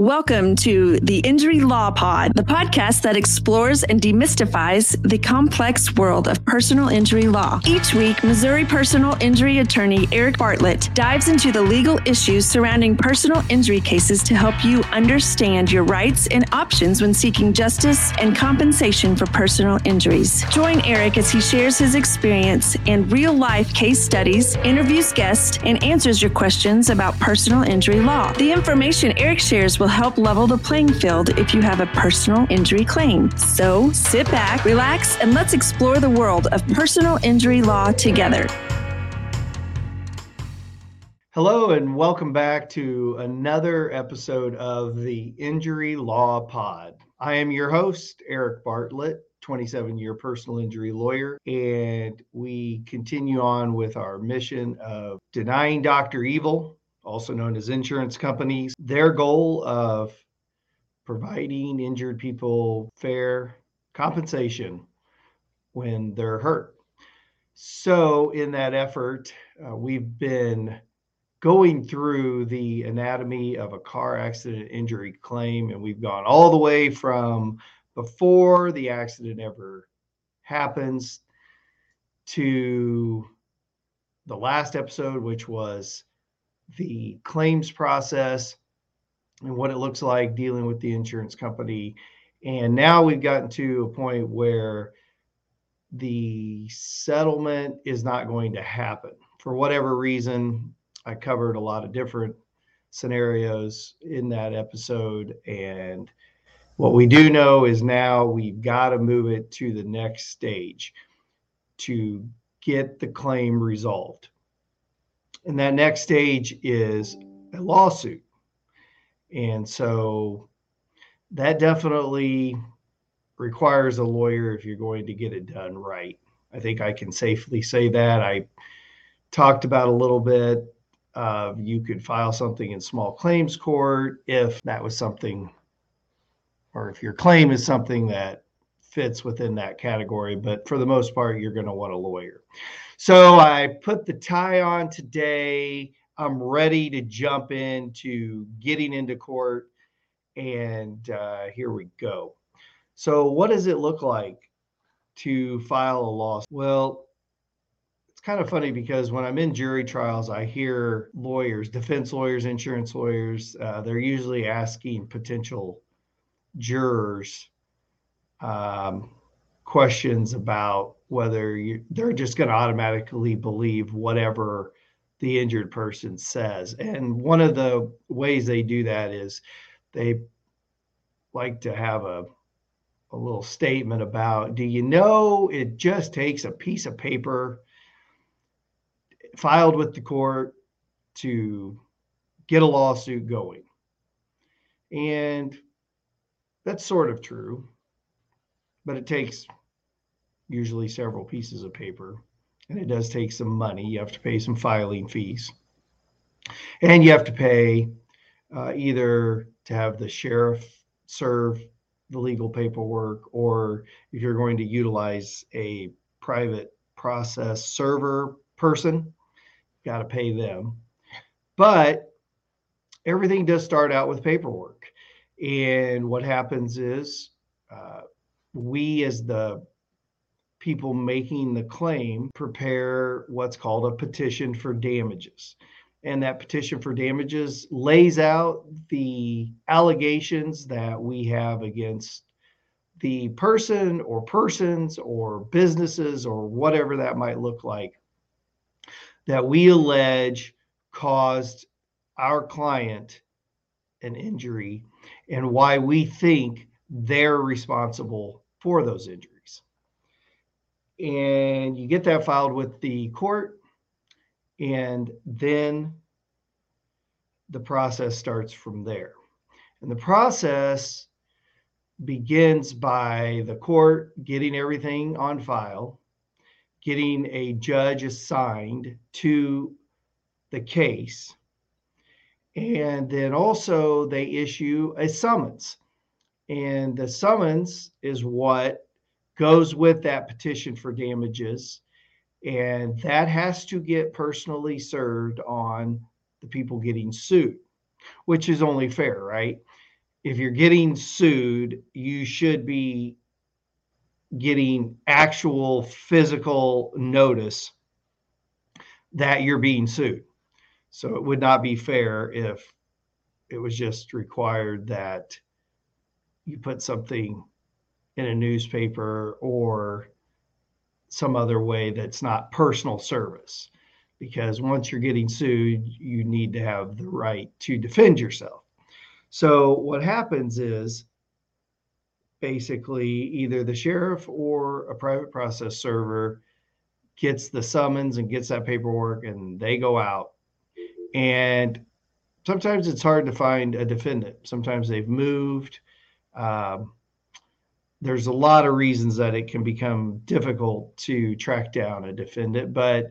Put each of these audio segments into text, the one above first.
Welcome to the Injury Law Pod, the podcast that explores and demystifies the complex world of personal injury law. Each week, Missouri personal injury attorney Eric Bartlett dives into the legal issues surrounding personal injury cases to help you understand your rights and options when seeking justice and compensation for personal injuries. Join Eric as he shares his experience and real life case studies, interviews guests, and answers your questions about personal injury law. The information Eric shares will help level the playing field if you have a personal injury claim. So sit back, relax, and let's explore the world of personal injury law together. Hello, and welcome back to another episode of the Injury Law Pod. I am your host, Eric Bartlett, 27 year personal injury lawyer, and we continue on with our mission of denying Dr. Evil also known as insurance companies. Their goal of providing injured people fair compensation when they're hurt. So, in that effort, uh, we've been going through the anatomy of a car accident injury claim, and we've gone all the way from before the accident ever happens to the last episode, which was the claims process and what it looks like dealing with the insurance company. And now we've gotten to a point where the settlement is not going to happen for whatever reason. I covered a lot of different scenarios in that episode. And what we do know is now we've got to move it to the next stage to get the claim resolved. And that next stage is a lawsuit. And so that definitely requires a lawyer if you're going to get it done right. I think I can safely say that. I talked about a little bit of you could file something in small claims court if that was something, or if your claim is something that fits within that category. But for the most part, you're going to want a lawyer. So I put the tie on today. I'm ready to jump into getting into court. And uh, here we go. So, what does it look like to file a lawsuit? Well, it's kind of funny because when I'm in jury trials, I hear lawyers, defense lawyers, insurance lawyers, uh, they're usually asking potential jurors um, questions about whether you, they're just going to automatically believe whatever the injured person says. And one of the ways they do that is they like to have a a little statement about do you know it just takes a piece of paper filed with the court to get a lawsuit going. And that's sort of true, but it takes usually several pieces of paper. And it does take some money. You have to pay some filing fees. And you have to pay uh, either to have the sheriff serve the legal paperwork, or if you're going to utilize a private process server person, got to pay them. But everything does start out with paperwork. And what happens is uh, we, as the people making the claim prepare what's called a petition for damages. And that petition for damages lays out the allegations that we have against the person or persons or businesses or whatever that might look like that we allege caused our client an injury and why we think they're responsible for those injuries. And you get that filed with the court and then the process starts from there. And the process begins by the court getting everything on file getting a judge assigned to the case and then also they issue a summons and the summons is what goes with that petition for damages. And that has to get personally served on the people getting sued, which is only fair, right? if you're getting sued, you should be getting actual physical notice that you're being sued. So it would not be fair if it was just required that you put something in a newspaper or some other way that's not personal service. Because once you're getting sued, you need to have the right to defend yourself. So what happens is basically either the sheriff or a private process server gets the summons and gets that paperwork and they go out and sometimes it's hard to find a defendant sometimes they've moved um, there's a lot of reasons that it can become difficult to track down a defendant but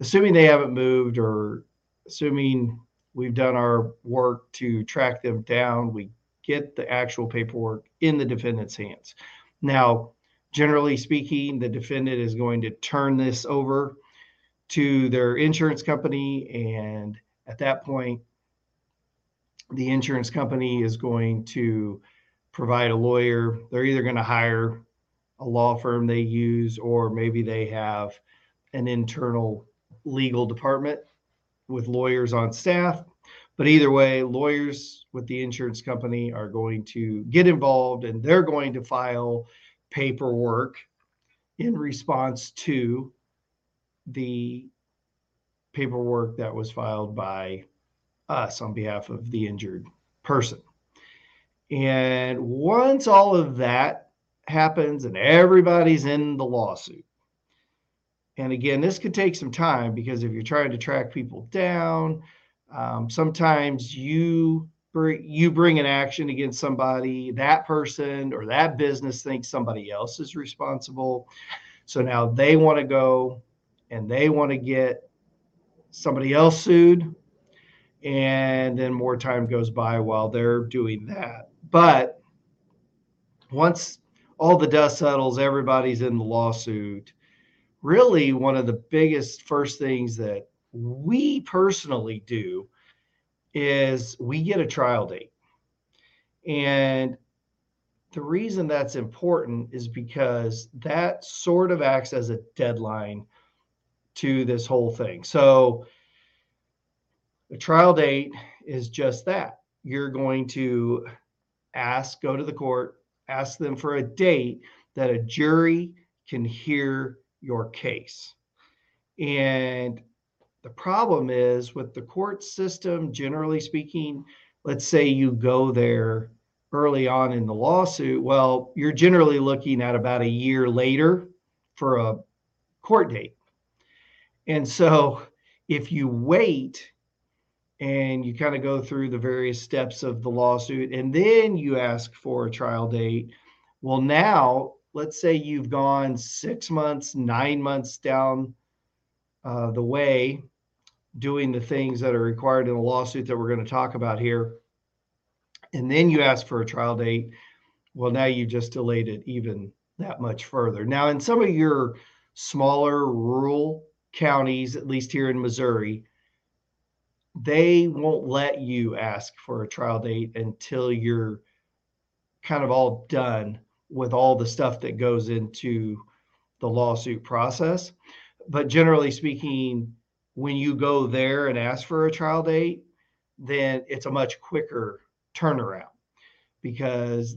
assuming they haven't moved or assuming we've done our work to track them down we get the actual paperwork in the defendant's hands. Now, generally speaking, the defendant is going to turn this over to their insurance company. And at that point, the insurance company is going to provide a lawyer. They're either going to hire a law firm they use, or maybe they have an internal legal department with lawyers on staff. But either way, lawyers with the insurance company are going to get involved and they're going to file paperwork in response to the paperwork that was filed by us on behalf of the injured person. And once all of that happens and everybody's in the lawsuit, and again, this could take some time because if you're trying to track people down, um, sometimes you you bring an action against somebody, that person or that business thinks somebody else is responsible. So now they want to go and they want to get somebody else sued. And then more time goes by while they're doing that. But once all the dust settles, everybody's in the lawsuit. Really, one of the biggest first things that we personally do is we get a trial date. And the reason that's important is because that sort of acts as a deadline to this whole thing. So a trial date is just that. You're going to ask, go to the court, ask them for a date that a jury can hear your case. And the problem is with the court system, generally speaking, let's say you go there early on in the lawsuit, well, you're generally looking at about a year later for a court date. And so if you wait and you kind of go through the various steps of the lawsuit and then you ask for a trial date, well, now let's say you've gone six months, nine months down uh, the way doing the things that are required in a lawsuit that we're going to talk about here. And then you ask for a trial date. Well, now you've just delayed it even that much further. Now, in some of your smaller rural counties, at least here in Missouri, they won't let you ask for a trial date until you're kind of all done with all the stuff that goes into the lawsuit process. But generally speaking, when you go there and ask for a trial date, then it's a much quicker turnaround because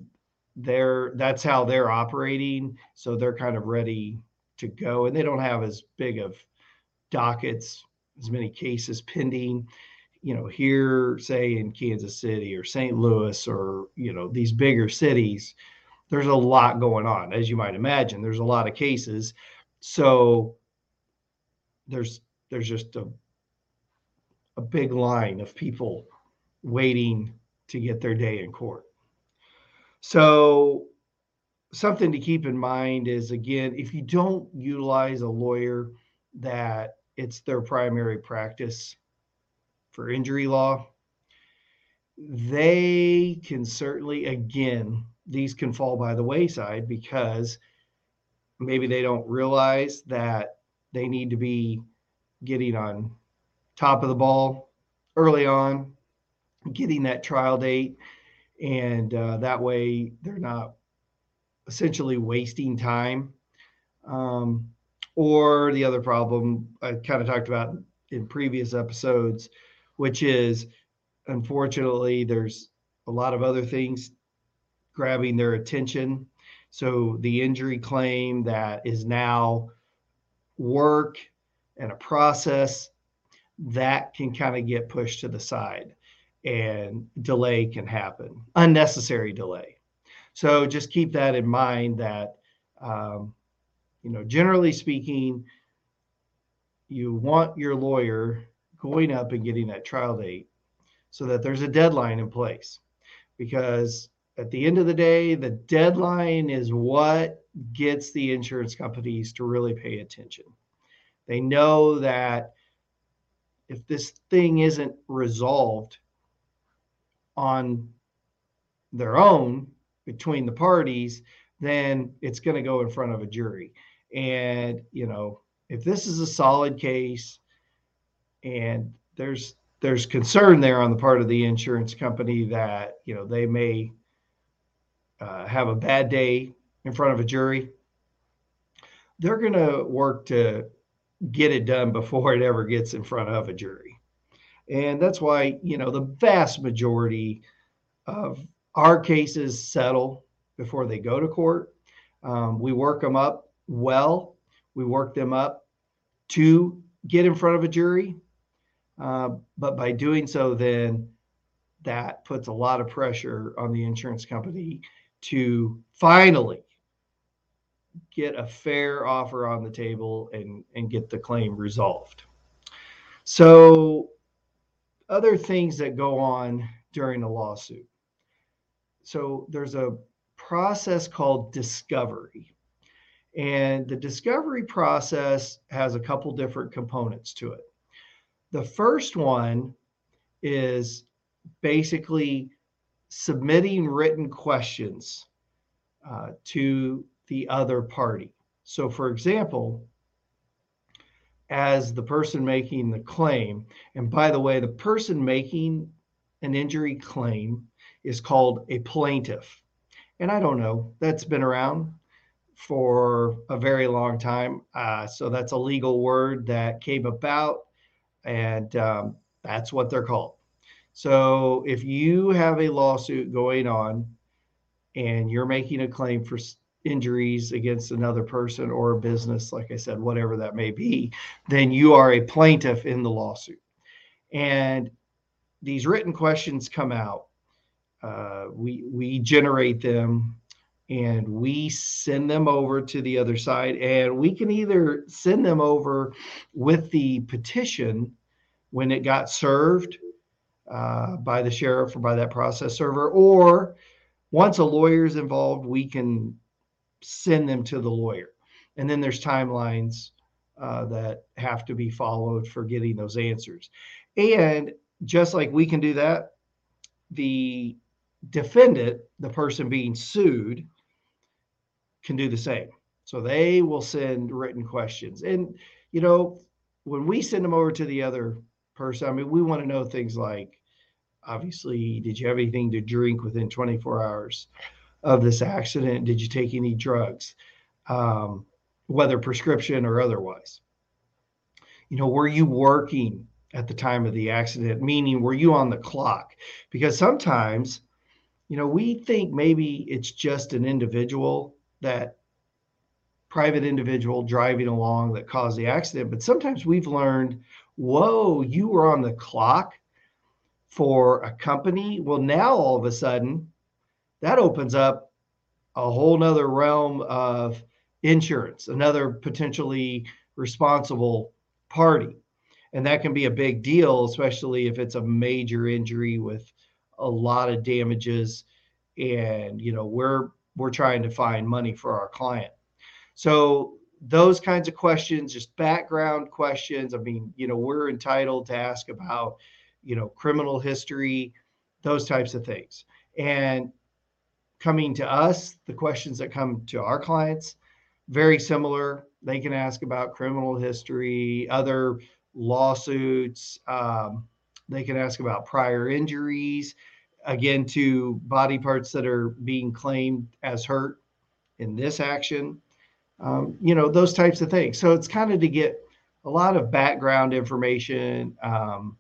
they're that's how they're operating. So they're kind of ready to go and they don't have as big of dockets, as many cases pending. You know, here, say in Kansas City or St. Louis or, you know, these bigger cities, there's a lot going on, as you might imagine. There's a lot of cases. So there's there's just a a big line of people waiting to get their day in court. So something to keep in mind is again, if you don't utilize a lawyer that it's their primary practice for injury law, they can certainly, again, these can fall by the wayside because maybe they don't realize that they need to be getting on top of the ball early on, getting that trial date. and uh, that way they're not essentially wasting time. Um, or the other problem I kind of talked about in previous episodes, which is unfortunately there's a lot of other things grabbing their attention. So the injury claim that is now work and a process that can kind of get pushed to the side and delay can happen, unnecessary delay. So just keep that in mind that, um, you know, generally speaking, you want your lawyer going up and getting that trial date so that there's a deadline in place. Because at the end of the day, the deadline is what gets the insurance companies to really pay attention. They know that if this thing isn't resolved on their own between the parties, then it's going to go in front of a jury. And, you know, if this is a solid case and there's there's concern there on the part of the insurance company that, you know, they may uh, have a bad day in front of a jury, they're going to work to get it done before it ever gets in front of a jury. And that's why, you know, the vast majority of our cases settle before they go to court. Um, we work them up well. We work them up to get in front of a jury. Uh, but by doing so, then that puts a lot of pressure on the insurance company to finally get a fair offer on the table and, and get the claim resolved. So, other things that go on during a lawsuit. So, there's a process called discovery. And the discovery process has a couple different components to it. The first one is basically submitting written questions uh, to the other party. So, for example, as the person making the claim, and by the way, the person making an injury claim is called a plaintiff. And I don't know, that's been around for a very long time. Uh, so that's a legal word that came about, and um, that's what they're called. So if you have a lawsuit going on and you're making a claim for injuries against another person or a business, like I said, whatever that may be, then you are a plaintiff in the lawsuit. And these written questions come out. Uh, we we generate them and we send them over to the other side and we can either send them over with the petition when it got served uh, by the sheriff or by that process server or once a lawyer is involved we can send them to the lawyer. And then there's timelines uh, that have to be followed for getting those answers. And just like we can do that, the defendant, the person being sued, can do the same. So they will send written questions. And, you know, when we send them over to the other person, I mean, we want to know things like obviously, did you have anything to drink within 24 hours? of this accident? Did you take any drugs, um, whether prescription or otherwise? You know, were you working at the time of the accident? Meaning, were you on the clock? Because sometimes, you know, we think maybe it's just an individual that private individual driving along that caused the accident. But sometimes we've learned, whoa, you were on the clock for a company. Well, now all of a sudden, that opens up a whole nother realm of insurance, another potentially responsible party. And that can be a big deal, especially if it's a major injury with a lot of damages. And, you know, we're we're trying to find money for our client. So those kinds of questions, just background questions. I mean, you know, we're entitled to ask about, you know, criminal history, those types of things. And coming to us, the questions that come to our clients, very similar. They can ask about criminal history, other lawsuits. Um, they can ask about prior injuries. Again to body parts that are being claimed as hurt in this action, um, you know, those types of things. So it's kind of to get a lot of background information um,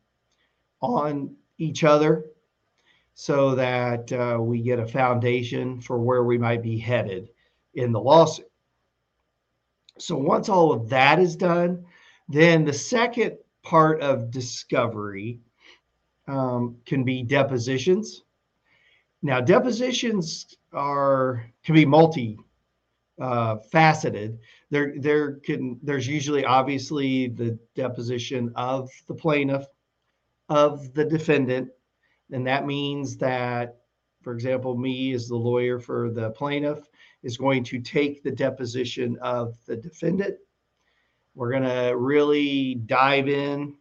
on each other so that uh, we get a foundation for where we might be headed in the lawsuit. So once all of that is done, then the second part of discovery um, can be depositions. Now, depositions are can be multi uh, faceted. There, there can there's usually obviously the deposition of the plaintiff, of the defendant, and that means that, for example, me as the lawyer for the plaintiff is going to take the deposition of the defendant. We're going to really dive in,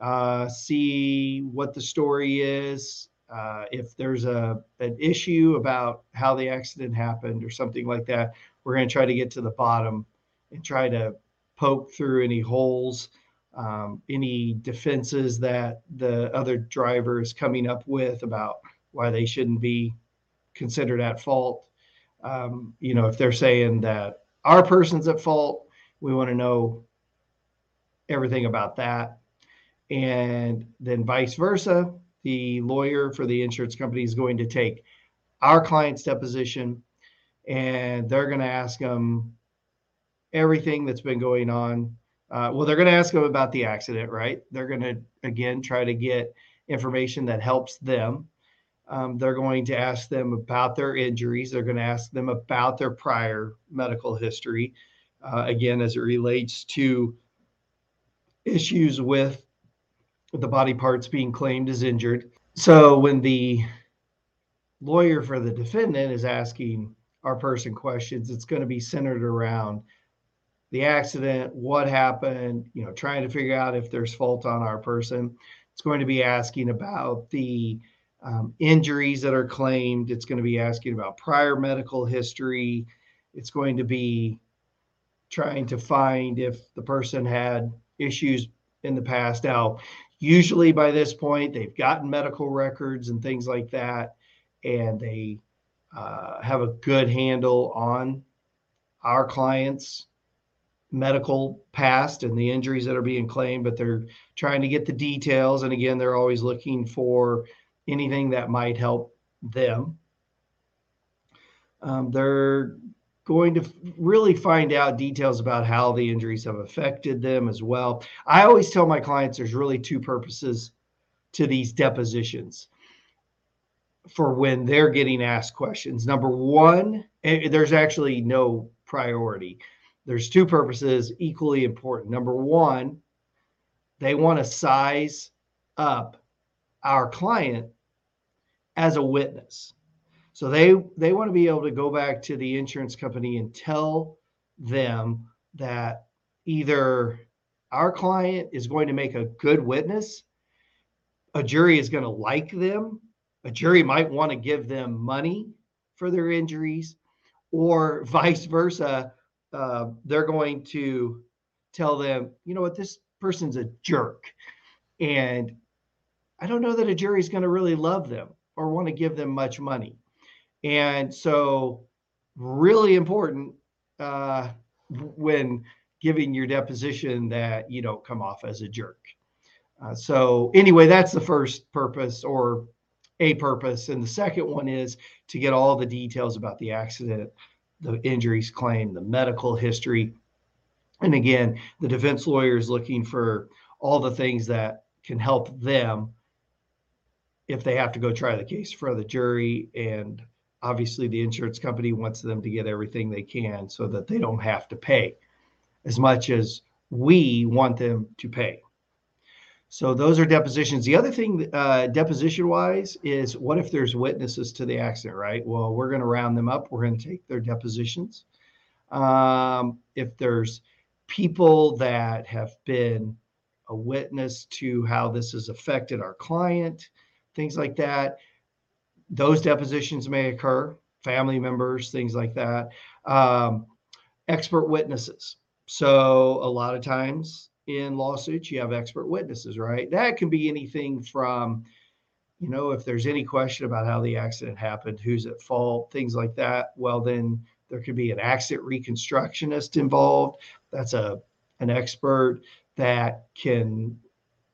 uh, see what the story is, uh, if there's a an issue about how the accident happened or something like that, we're going to try to get to the bottom and try to poke through any holes, um, any defenses that the other driver is coming up with about why they shouldn't be considered at fault. Um, you know, if they're saying that our person's at fault, we want to know everything about that. And then vice versa, the lawyer for the insurance company is going to take our client's deposition and they're going to ask them everything that's been going on. Uh, well, they're going to ask them about the accident, right? They're going to, again, try to get information that helps them. Um, they're going to ask them about their injuries. They're going to ask them about their prior medical history, uh, again, as it relates to issues with the body parts being claimed as injured. So when the lawyer for the defendant is asking our person questions, it's going to be centered around the accident, what happened, you know, trying to figure out if there's fault on our person. It's going to be asking about the um, injuries that are claimed. It's going to be asking about prior medical history. It's going to be trying to find if the person had issues in the past. Now, usually by this point, they've gotten medical records and things like that, and they uh, have a good handle on our clients' medical past and the injuries that are being claimed, but they're trying to get the details. And again, they're always looking for anything that might help them. Um, they're going to really find out details about how the injuries have affected them as well. I always tell my clients there's really two purposes to these depositions for when they're getting asked questions. Number one, eh, there's actually no priority. There's two purposes equally important. Number one, they want to size up our client as a witness. So they they want to be able to go back to the insurance company and tell them that either our client is going to make a good witness, a jury is going to like them, a jury might want to give them money for their injuries, or vice versa. Uh, they're going to tell them, you know what, this person's a jerk. And I don't know that a jury is going to really love them or want to give them much money. And so, really important uh, when giving your deposition that you don't come off as a jerk. Uh, so, anyway, that's the first purpose or a purpose. And the second one is to get all the details about the accident, the injuries claim, the medical history. And again, the defense lawyer is looking for all the things that can help them if they have to go try the case for the jury and obviously the insurance company wants them to get everything they can so that they don't have to pay as much as we want them to pay. So those are depositions. The other thing, uh, deposition wise, is what if there's witnesses to the accident, right? Well, we're going to round them up. We're going to take their depositions. Um, if there's people that have been a witness to how this has affected our client, things like that, those depositions may occur, family members, things like that. Um, expert witnesses. So a lot of times in lawsuits, you have expert witnesses, right? That can be anything from you know, if there's any question about how the accident happened, who's at fault, things like that, well, then there could be an accident reconstructionist involved. That's a an expert that can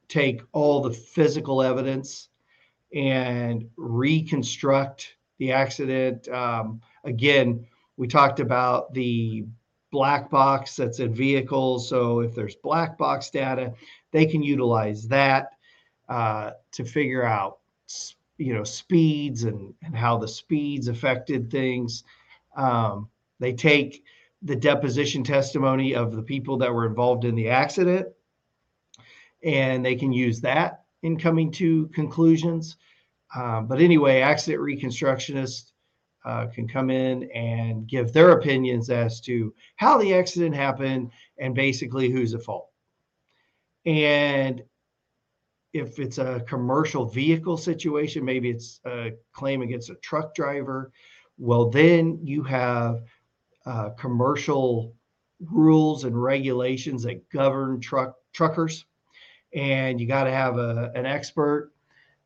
take all the physical evidence and reconstruct the accident. Um, again, we talked about the black box that's in vehicles. So if there's black box data, they can utilize that uh, to figure out you know speeds and and how the speeds affected things um, they take the deposition testimony of the people that were involved in the accident and they can use that in coming to conclusions. Um, but anyway accident reconstructionists uh, can come in and give their opinions as to how the accident happened and basically who's at fault. And if it's a commercial vehicle situation, maybe it's a claim against a truck driver, well, then you have uh, commercial rules and regulations that govern truck truckers, and you got to have a, an expert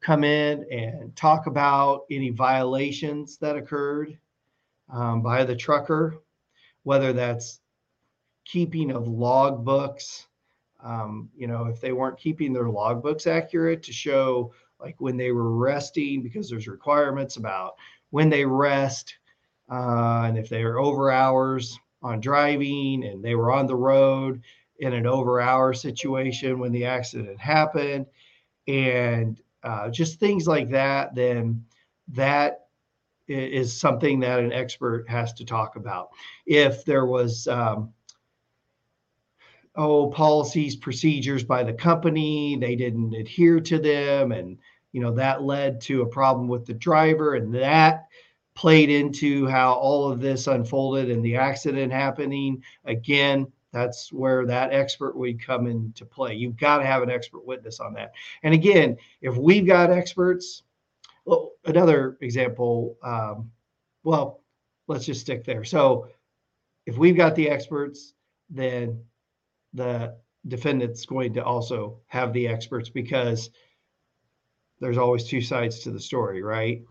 come in and talk about any violations that occurred um, by the trucker, whether that's keeping of log books um, you know, if they weren't keeping their logbooks accurate to show like when they were resting, because there's requirements about when they rest, uh, and if they are over hours on driving and they were on the road in an over hour situation when the accident happened, and uh, just things like that, then that is something that an expert has to talk about. If there was um, oh policies procedures by the company they didn't adhere to them and you know that led to a problem with the driver and that played into how all of this unfolded and the accident happening again that's where that expert would come into play you've got to have an expert witness on that and again if we've got experts well another example um, well let's just stick there so if we've got the experts then the defendant's going to also have the experts because there's always two sides to the story, right?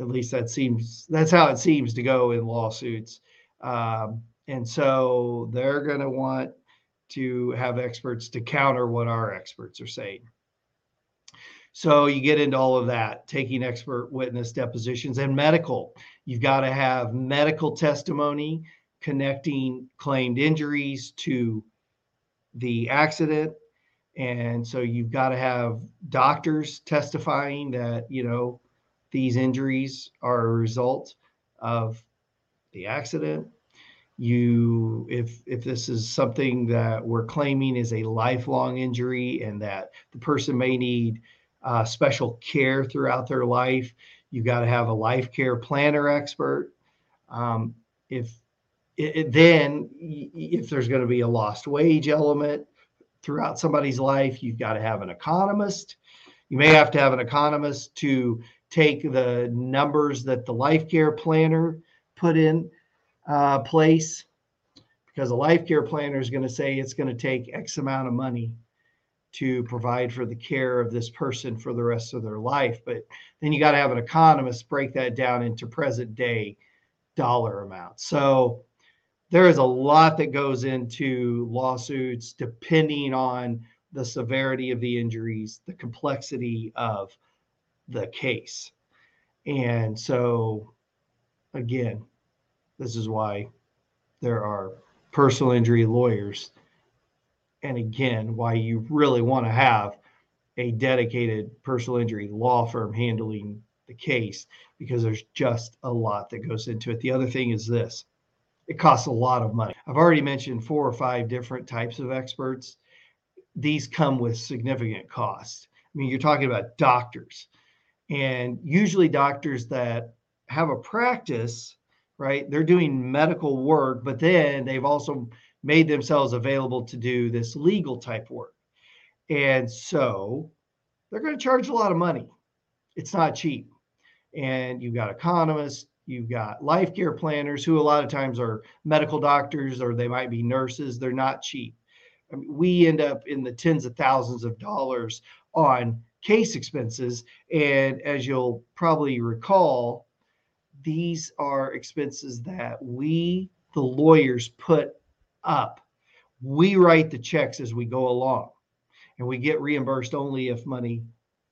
At least that seems that's how it seems to go in lawsuits. Um, and so they're going to want to have experts to counter what our experts are saying. So you get into all of that, taking expert witness depositions and medical. You've got to have medical testimony connecting claimed injuries to the accident and so you've got to have doctors testifying that you know these injuries are a result of the accident you if if this is something that we're claiming is a lifelong injury and that the person may need uh, special care throughout their life you've got to have a life care planner expert um, if it, then if there's going to be a lost wage element throughout somebody's life, you've got to have an economist. You may have to have an economist to take the numbers that the life care planner put in uh, place because a life care planner is going to say it's going to take X amount of money to provide for the care of this person for the rest of their life. But then you got to have an economist break that down into present day dollar amounts. So there is a lot that goes into lawsuits depending on the severity of the injuries, the complexity of the case. And so, again, this is why there are personal injury lawyers. And again, why you really want to have a dedicated personal injury law firm handling the case because there's just a lot that goes into it. The other thing is this it costs a lot of money. I've already mentioned four or five different types of experts. These come with significant costs. I mean, you're talking about doctors, and usually doctors that have a practice, right? They're doing medical work, but then they've also made themselves available to do this legal type work. And so they're going to charge a lot of money. It's not cheap. And you've got economists, You've got life care planners who a lot of times are medical doctors or they might be nurses. They're not cheap. I mean, we end up in the tens of thousands of dollars on case expenses. And as you'll probably recall, these are expenses that we, the lawyers, put up. We write the checks as we go along, and we get reimbursed only if money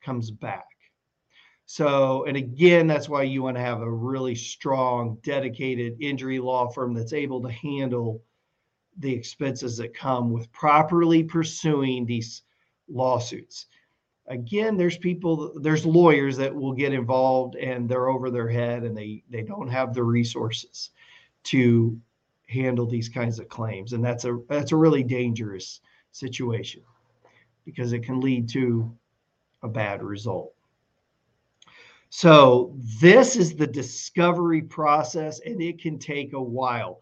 comes back. So, and again, that's why you want to have a really strong, dedicated injury law firm that's able to handle the expenses that come with properly pursuing these lawsuits. Again, there's people, there's lawyers that will get involved and they're over their head and they they don't have the resources to handle these kinds of claims, and that's a that's a really dangerous situation because it can lead to a bad result. So this is the discovery process, and it can take a while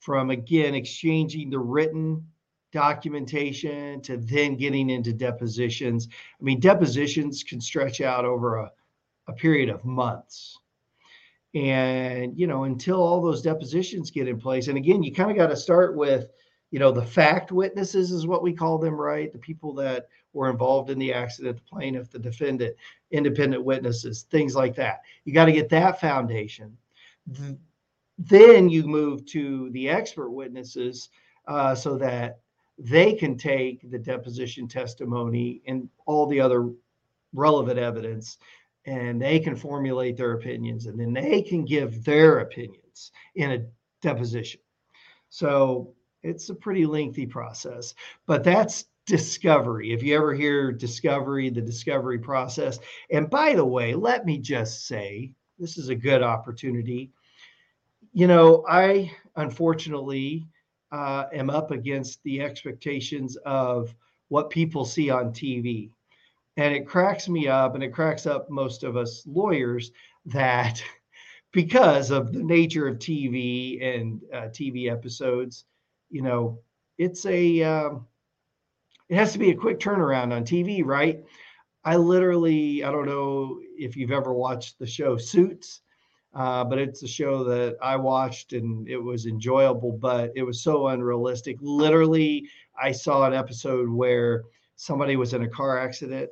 from again exchanging the written documentation to then getting into depositions. I mean, depositions can stretch out over a, a period of months. And, you know, until all those depositions get in place. And again, you kind of got to start with, you know, the fact witnesses is what we call them, right? The people that were involved in the accident, the plaintiff, the defendant, independent witnesses, things like that. You got to get that foundation. Then you move to the expert witnesses uh, so that they can take the deposition testimony and all the other relevant evidence and they can formulate their opinions and then they can give their opinions in a deposition. So it's a pretty lengthy process, but that's discovery. If you ever hear discovery, the discovery process. And by the way, let me just say this is a good opportunity. You know, I unfortunately uh, am up against the expectations of what people see on TV. And it cracks me up and it cracks up most of us lawyers that because of the nature of TV and uh, TV episodes, you know, it's a, um, it has to be a quick turnaround on TV, right? I literally, I don't know if you've ever watched the show Suits, uh, but it's a show that I watched and it was enjoyable, but it was so unrealistic. Literally, I saw an episode where somebody was in a car accident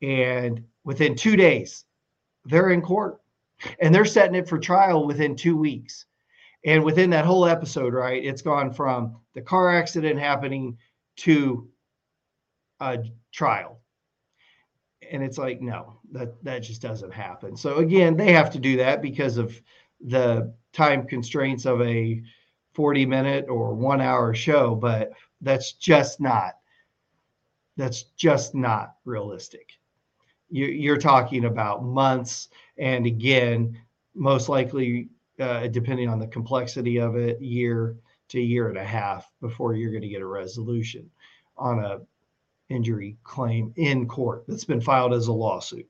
and within two days, they're in court and they're setting it for trial within two weeks. And within that whole episode, right, it's gone from the car accident happening to a trial and it's like no that that just doesn't happen. So again they have to do that because of the time constraints of a 40 minute or one hour show but that's just not that's just not realistic. You, you're talking about months and again most likely uh, depending on the complexity of it year to year and a half before you're going to get a resolution on a injury claim in court that's been filed as a lawsuit.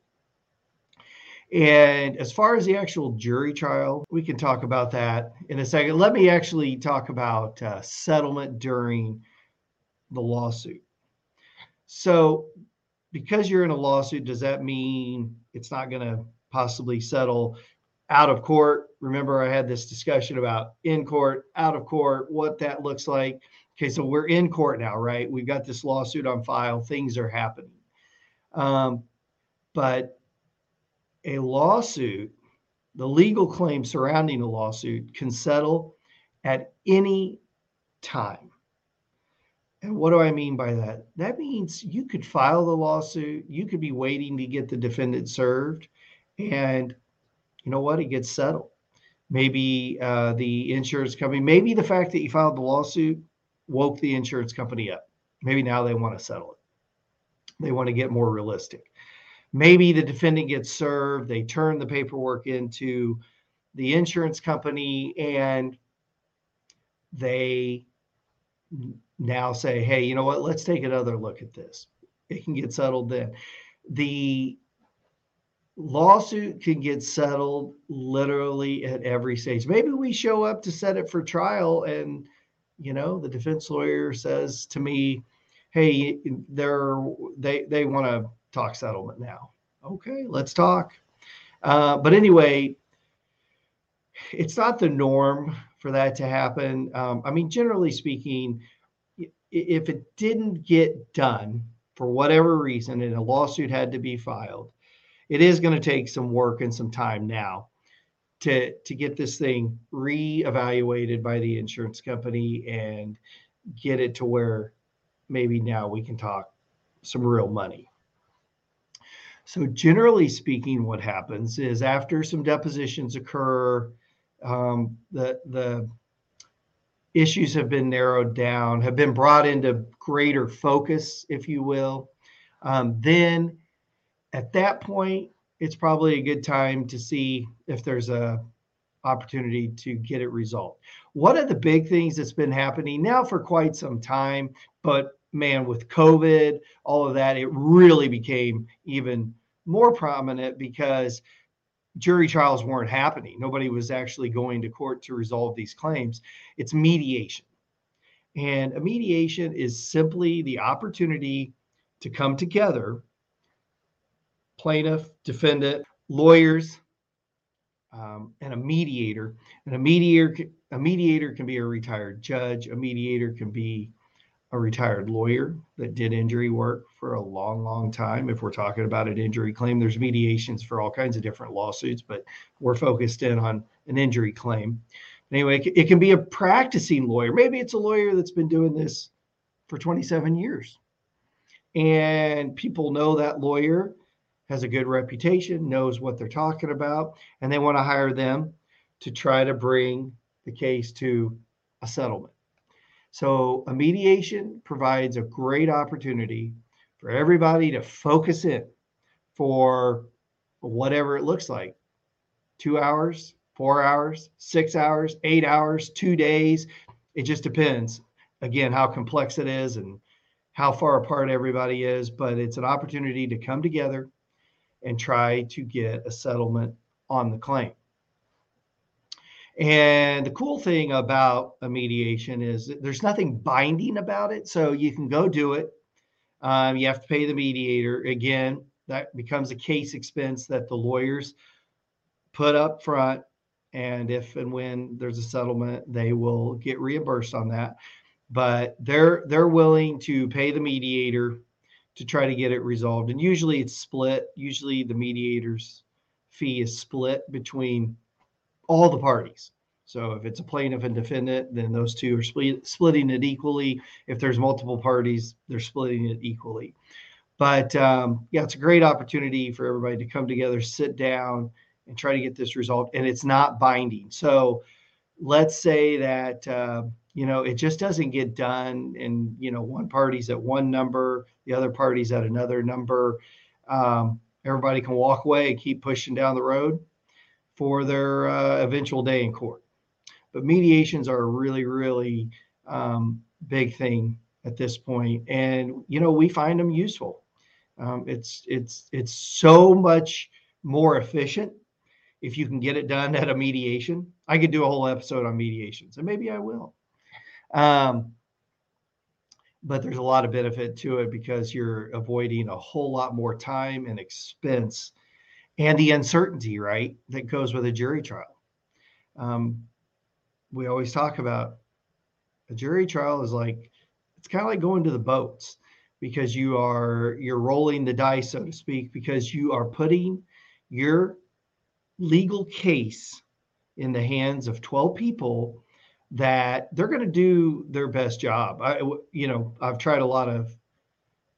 And as far as the actual jury trial, we can talk about that in a second. Let me actually talk about uh, settlement during the lawsuit. So, because you're in a lawsuit, does that mean it's not going to possibly settle out of court? Remember, I had this discussion about in court, out of court, what that looks like. Okay, so we're in court now, right? We've got this lawsuit on file. Things are happening. Um, but a lawsuit, the legal claim surrounding a lawsuit can settle at any time. And what do I mean by that? That means you could file the lawsuit, you could be waiting to get the defendant served, and you know what? It gets settled. Maybe uh, the insurance company, maybe the fact that you filed the lawsuit woke the insurance company up. Maybe now they want to settle it. They want to get more realistic. Maybe the defendant gets served, they turn the paperwork into the insurance company and they now say, hey, you know what, let's take another look at this. It can get settled then. The lawsuit can get settled literally at every stage. Maybe we show up to set it for trial and you know the defense lawyer says to me hey they're they they want to talk settlement now. Okay let's talk. Uh, but anyway it's not the norm for that to happen. Um, i mean generally speaking if it didn't get done for whatever reason and a lawsuit had to be filed, it is going to take some work and some time now to to get this thing re-evaluated by the insurance company and get it to where maybe now we can talk some real money. So generally speaking, what happens is after some depositions occur, um, the the issues have been narrowed down, have been brought into greater focus, if you will. Um, then at that point, it's probably a good time to see if there's a opportunity to get it resolved. One of the big things that's been happening now for quite some time, but man, with COVID, all of that, it really became even more prominent because jury trials weren't happening. Nobody was actually going to court to resolve these claims. It's mediation. And a mediation is simply the opportunity to come together plaintiff, defendant, lawyers, um, and a mediator. And a mediator, a mediator can be a retired judge. A mediator can be a retired lawyer that did injury work for a long, long time. If we're talking about an injury claim, there's mediations for all kinds of different lawsuits, but we're focused in on an injury claim. Anyway, it can be a practicing lawyer. Maybe it's a lawyer that's been doing this for 27 years. And people know that lawyer has a good reputation, knows what they're talking about, and they want to hire them to try to bring the case to a settlement. So, a mediation provides a great opportunity for everybody to focus in for whatever it looks like two hours, four hours, six hours, eight hours, two days. It just depends, again, how complex it is and how far apart everybody is. But it's an opportunity to come together and try to get a settlement on the claim. And the cool thing about a mediation is there's nothing binding about it. So you can go do it. Um, you have to pay the mediator. Again, that becomes a case expense that the lawyers put up front. And if and when there's a settlement, they will get reimbursed on that. But they're they're willing to pay the mediator to try to get it resolved. And usually it's split. Usually the mediator's fee is split between all the parties. So if it's a plaintiff and defendant, then those two are split, splitting it equally. If there's multiple parties, they're splitting it equally. But um, yeah, it's a great opportunity for everybody to come together, sit down, and try to get this resolved. And it's not binding. So let's say that uh, you know it just doesn't get done and you know one party's at one number the other party's at another number um, everybody can walk away and keep pushing down the road for their uh, eventual day in court. But mediations are a really really um, big thing at this point and you know we find them useful. Um, it's it's it's so much more efficient if you can get it done at a mediation i could do a whole episode on mediations and maybe i will um, but there's a lot of benefit to it because you're avoiding a whole lot more time and expense and the uncertainty, right, that goes with a jury trial. Um, we always talk about a jury trial is like it's kind of like going to the boats because you are you're rolling the dice so to speak because you are putting your legal case in the hands of 12 people that they're going to do their best job. I, you know, I've tried a lot of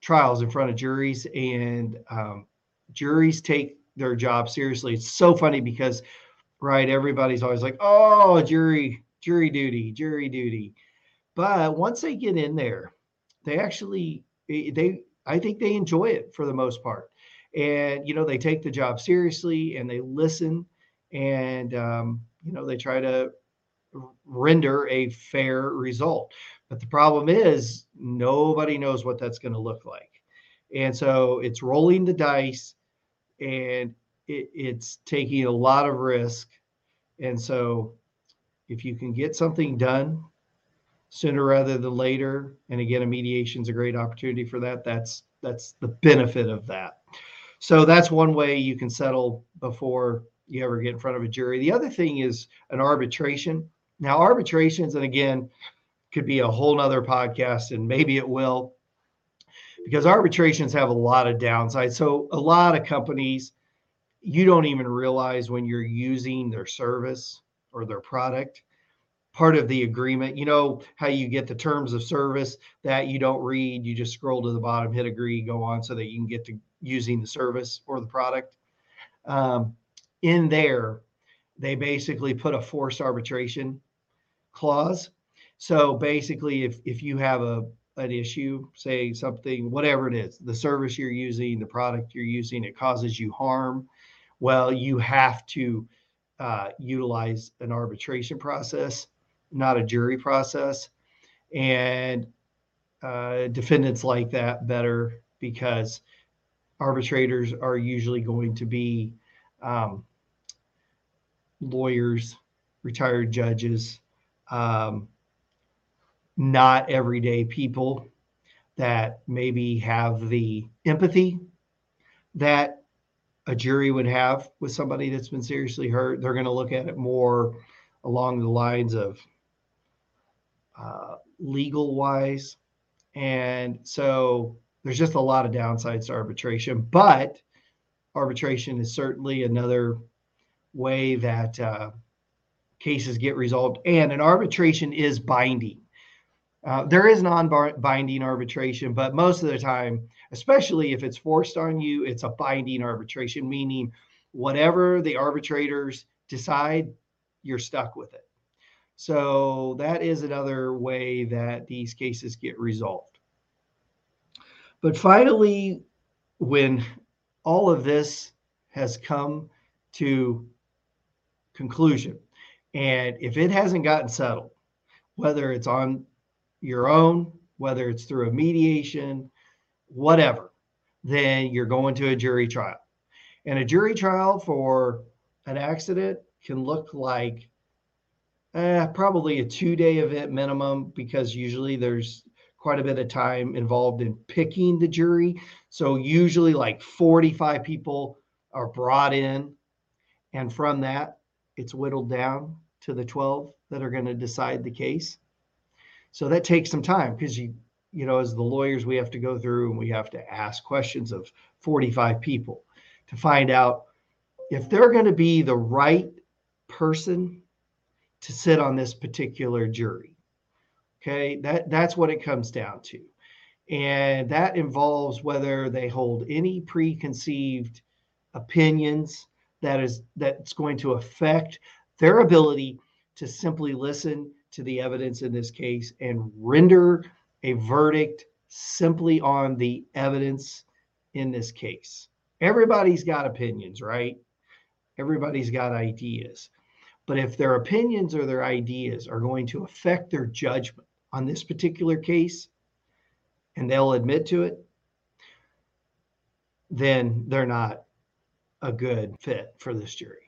trials in front of juries, and um, juries take their job seriously. It's so funny because, right, everybody's always like, "Oh, jury, jury duty, jury duty," but once they get in there, they actually eh, they I think they enjoy it for the most part, and you know they take the job seriously and they listen, and um, you know they try to render a fair result. But the problem is nobody knows what that's going to look like. And so it's rolling the dice and it, it's taking a lot of risk. And so if you can get something done sooner rather than later, and again, a mediation is a great opportunity for that. That's that's the benefit of that. So that's one way you can settle before you ever get in front of a jury. The other thing is an arbitration. Now, arbitrations, and again, could be a whole nother podcast, and maybe it will. because arbitrations have a lot of downsides. So a lot of companies, you don't even realize when you're using their service or their product part of the agreement. You know how you get the terms of service that you don't read, you just scroll to the bottom, hit agree, go on so that you can get to using the service or the product. Um, in there, they basically put a forced arbitration clause. So basically, if if you have a an issue, say something, whatever it is, the service you're using, the product you're using, it causes you harm, well, you have to uh, utilize an arbitration process not a jury process. And uh, defendants like that better because arbitrators are usually going to be um, lawyers, retired judges, um, not everyday people that maybe have the empathy that a jury would have with somebody that's been seriously hurt. They're going to look at it more along the lines of uh, legal wise. And so there's just a lot of downsides to arbitration, but arbitration is certainly another way that uh, cases get resolved. And an arbitration is binding. Uh, there is non binding arbitration, but most of the time, especially if it's forced on you, it's a binding arbitration, meaning whatever the arbitrators decide, you're stuck with it. So that is another way that these cases get resolved. But finally, when all of this has come to conclusion, and if it hasn't gotten settled, whether it's on your own, whether it's through a mediation, whatever, then you're going to a jury trial. And a jury trial for an accident can look like Eh, probably a two day event minimum because usually there's quite a bit of time involved in picking the jury. So usually like 45 people are brought in. And from that, it's whittled down to the 12 that are going to decide the case. So that takes some time because you, you know, as the lawyers, we have to go through and we have to ask questions of 45 people to find out if they're going to be the right person to sit on this particular jury. Okay, that that's what it comes down to. And that involves whether they hold any preconceived opinions that is that's going to affect their ability to simply listen to the evidence in this case and render a verdict simply on the evidence in this case. Everybody's got opinions, right? Everybody's got ideas. But if their opinions or their ideas are going to affect their judgment on this particular case, and they'll admit to it, then they're not a good fit for this jury.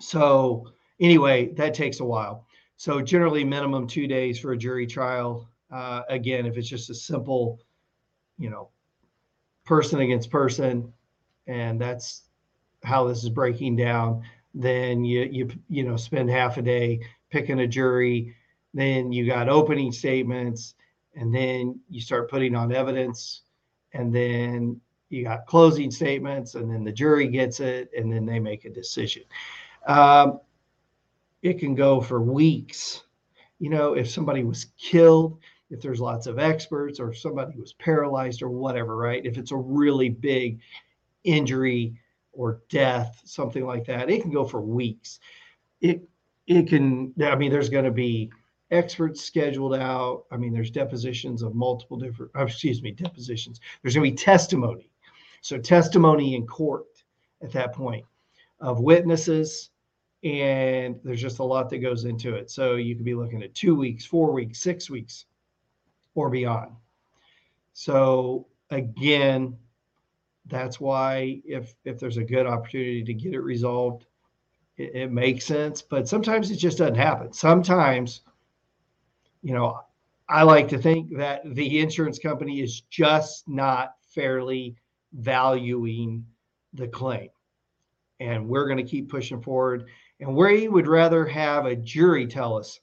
So, anyway, that takes a while. So, generally, minimum two days for a jury trial. Uh, again, if it's just a simple, you know, person against person, and that's how this is breaking down then you you you know spend half a day picking a jury then you got opening statements and then you start putting on evidence and then you got closing statements and then the jury gets it and then they make a decision um, it can go for weeks you know if somebody was killed if there's lots of experts or if somebody was paralyzed or whatever right if it's a really big injury or death, something like that. It can go for weeks. It it can. I mean, there's going to be experts scheduled out. I mean, there's depositions of multiple different. Oh, excuse me, depositions. There's going to be testimony. So testimony in court at that point of witnesses, and there's just a lot that goes into it. So you could be looking at two weeks, four weeks, six weeks, or beyond. So again, that's why if if there's a good opportunity to get it resolved, it, it makes sense. But sometimes it just doesn't happen. Sometimes, you know, I like to think that the insurance company is just not fairly valuing the claim. And we're going to keep pushing forward. And we would rather have a jury tell us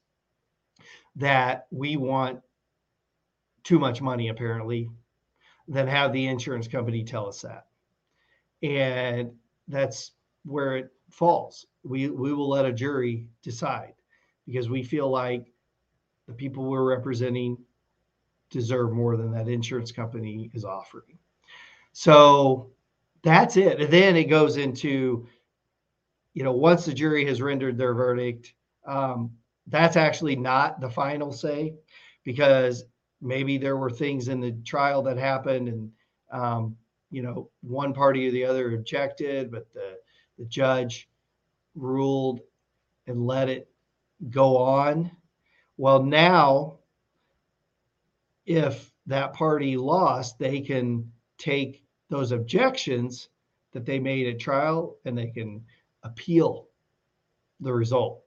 that we want too much money, apparently, than have the insurance company tell us that. And that's where it falls. We we will let a jury decide because we feel like the people we're representing deserve more than that insurance company is offering. So that's it. And then it goes into, you know, once the jury has rendered their verdict, um, that's actually not the final say because maybe there were things in the trial that happened and, um, you know, one party or the other objected, but the, the judge ruled and let it go on. Well, now, if that party lost, they can take those objections that they made at trial and they can appeal the result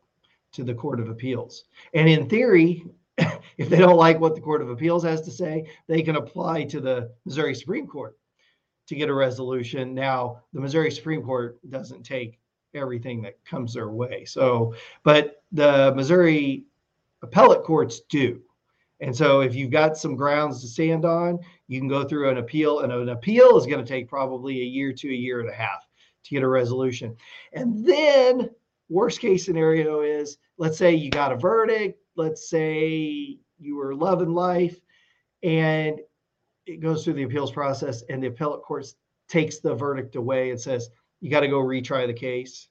to the Court of Appeals. And in theory, if they don't like what the Court of Appeals has to say, they can apply to the Missouri Supreme Court to get a resolution. Now, the Missouri Supreme Court doesn't take everything that comes their way. So, but the Missouri appellate courts do. And so if you've got some grounds to stand on, you can go through an appeal, and an appeal is going to take probably a year to a year and a half to get a resolution. And then, worst case scenario is let's say you got a verdict, let's say you were loving life, and it goes through the appeals process, and the appellate court takes the verdict away and says, you got to go retry the case.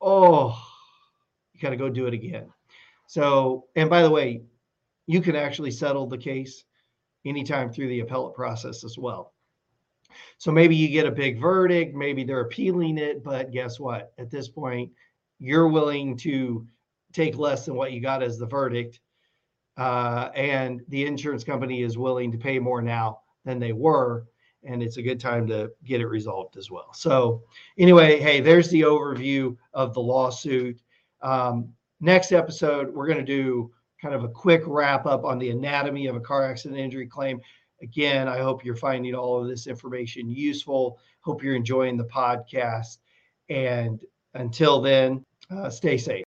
Oh, you got to go do it again. So, and by the way, you can actually settle the case anytime through the appellate process as well. So maybe you get a big verdict, maybe they're appealing it, but guess what? At this point, you're willing to take less than what you got as the verdict. Uh, and the insurance company is willing to pay more now than they were. And it's a good time to get it resolved as well. So, anyway, hey, there's the overview of the lawsuit. Um, next episode, we're going to do kind of a quick wrap up on the anatomy of a car accident injury claim. Again, I hope you're finding all of this information useful. Hope you're enjoying the podcast. And until then, uh, stay safe.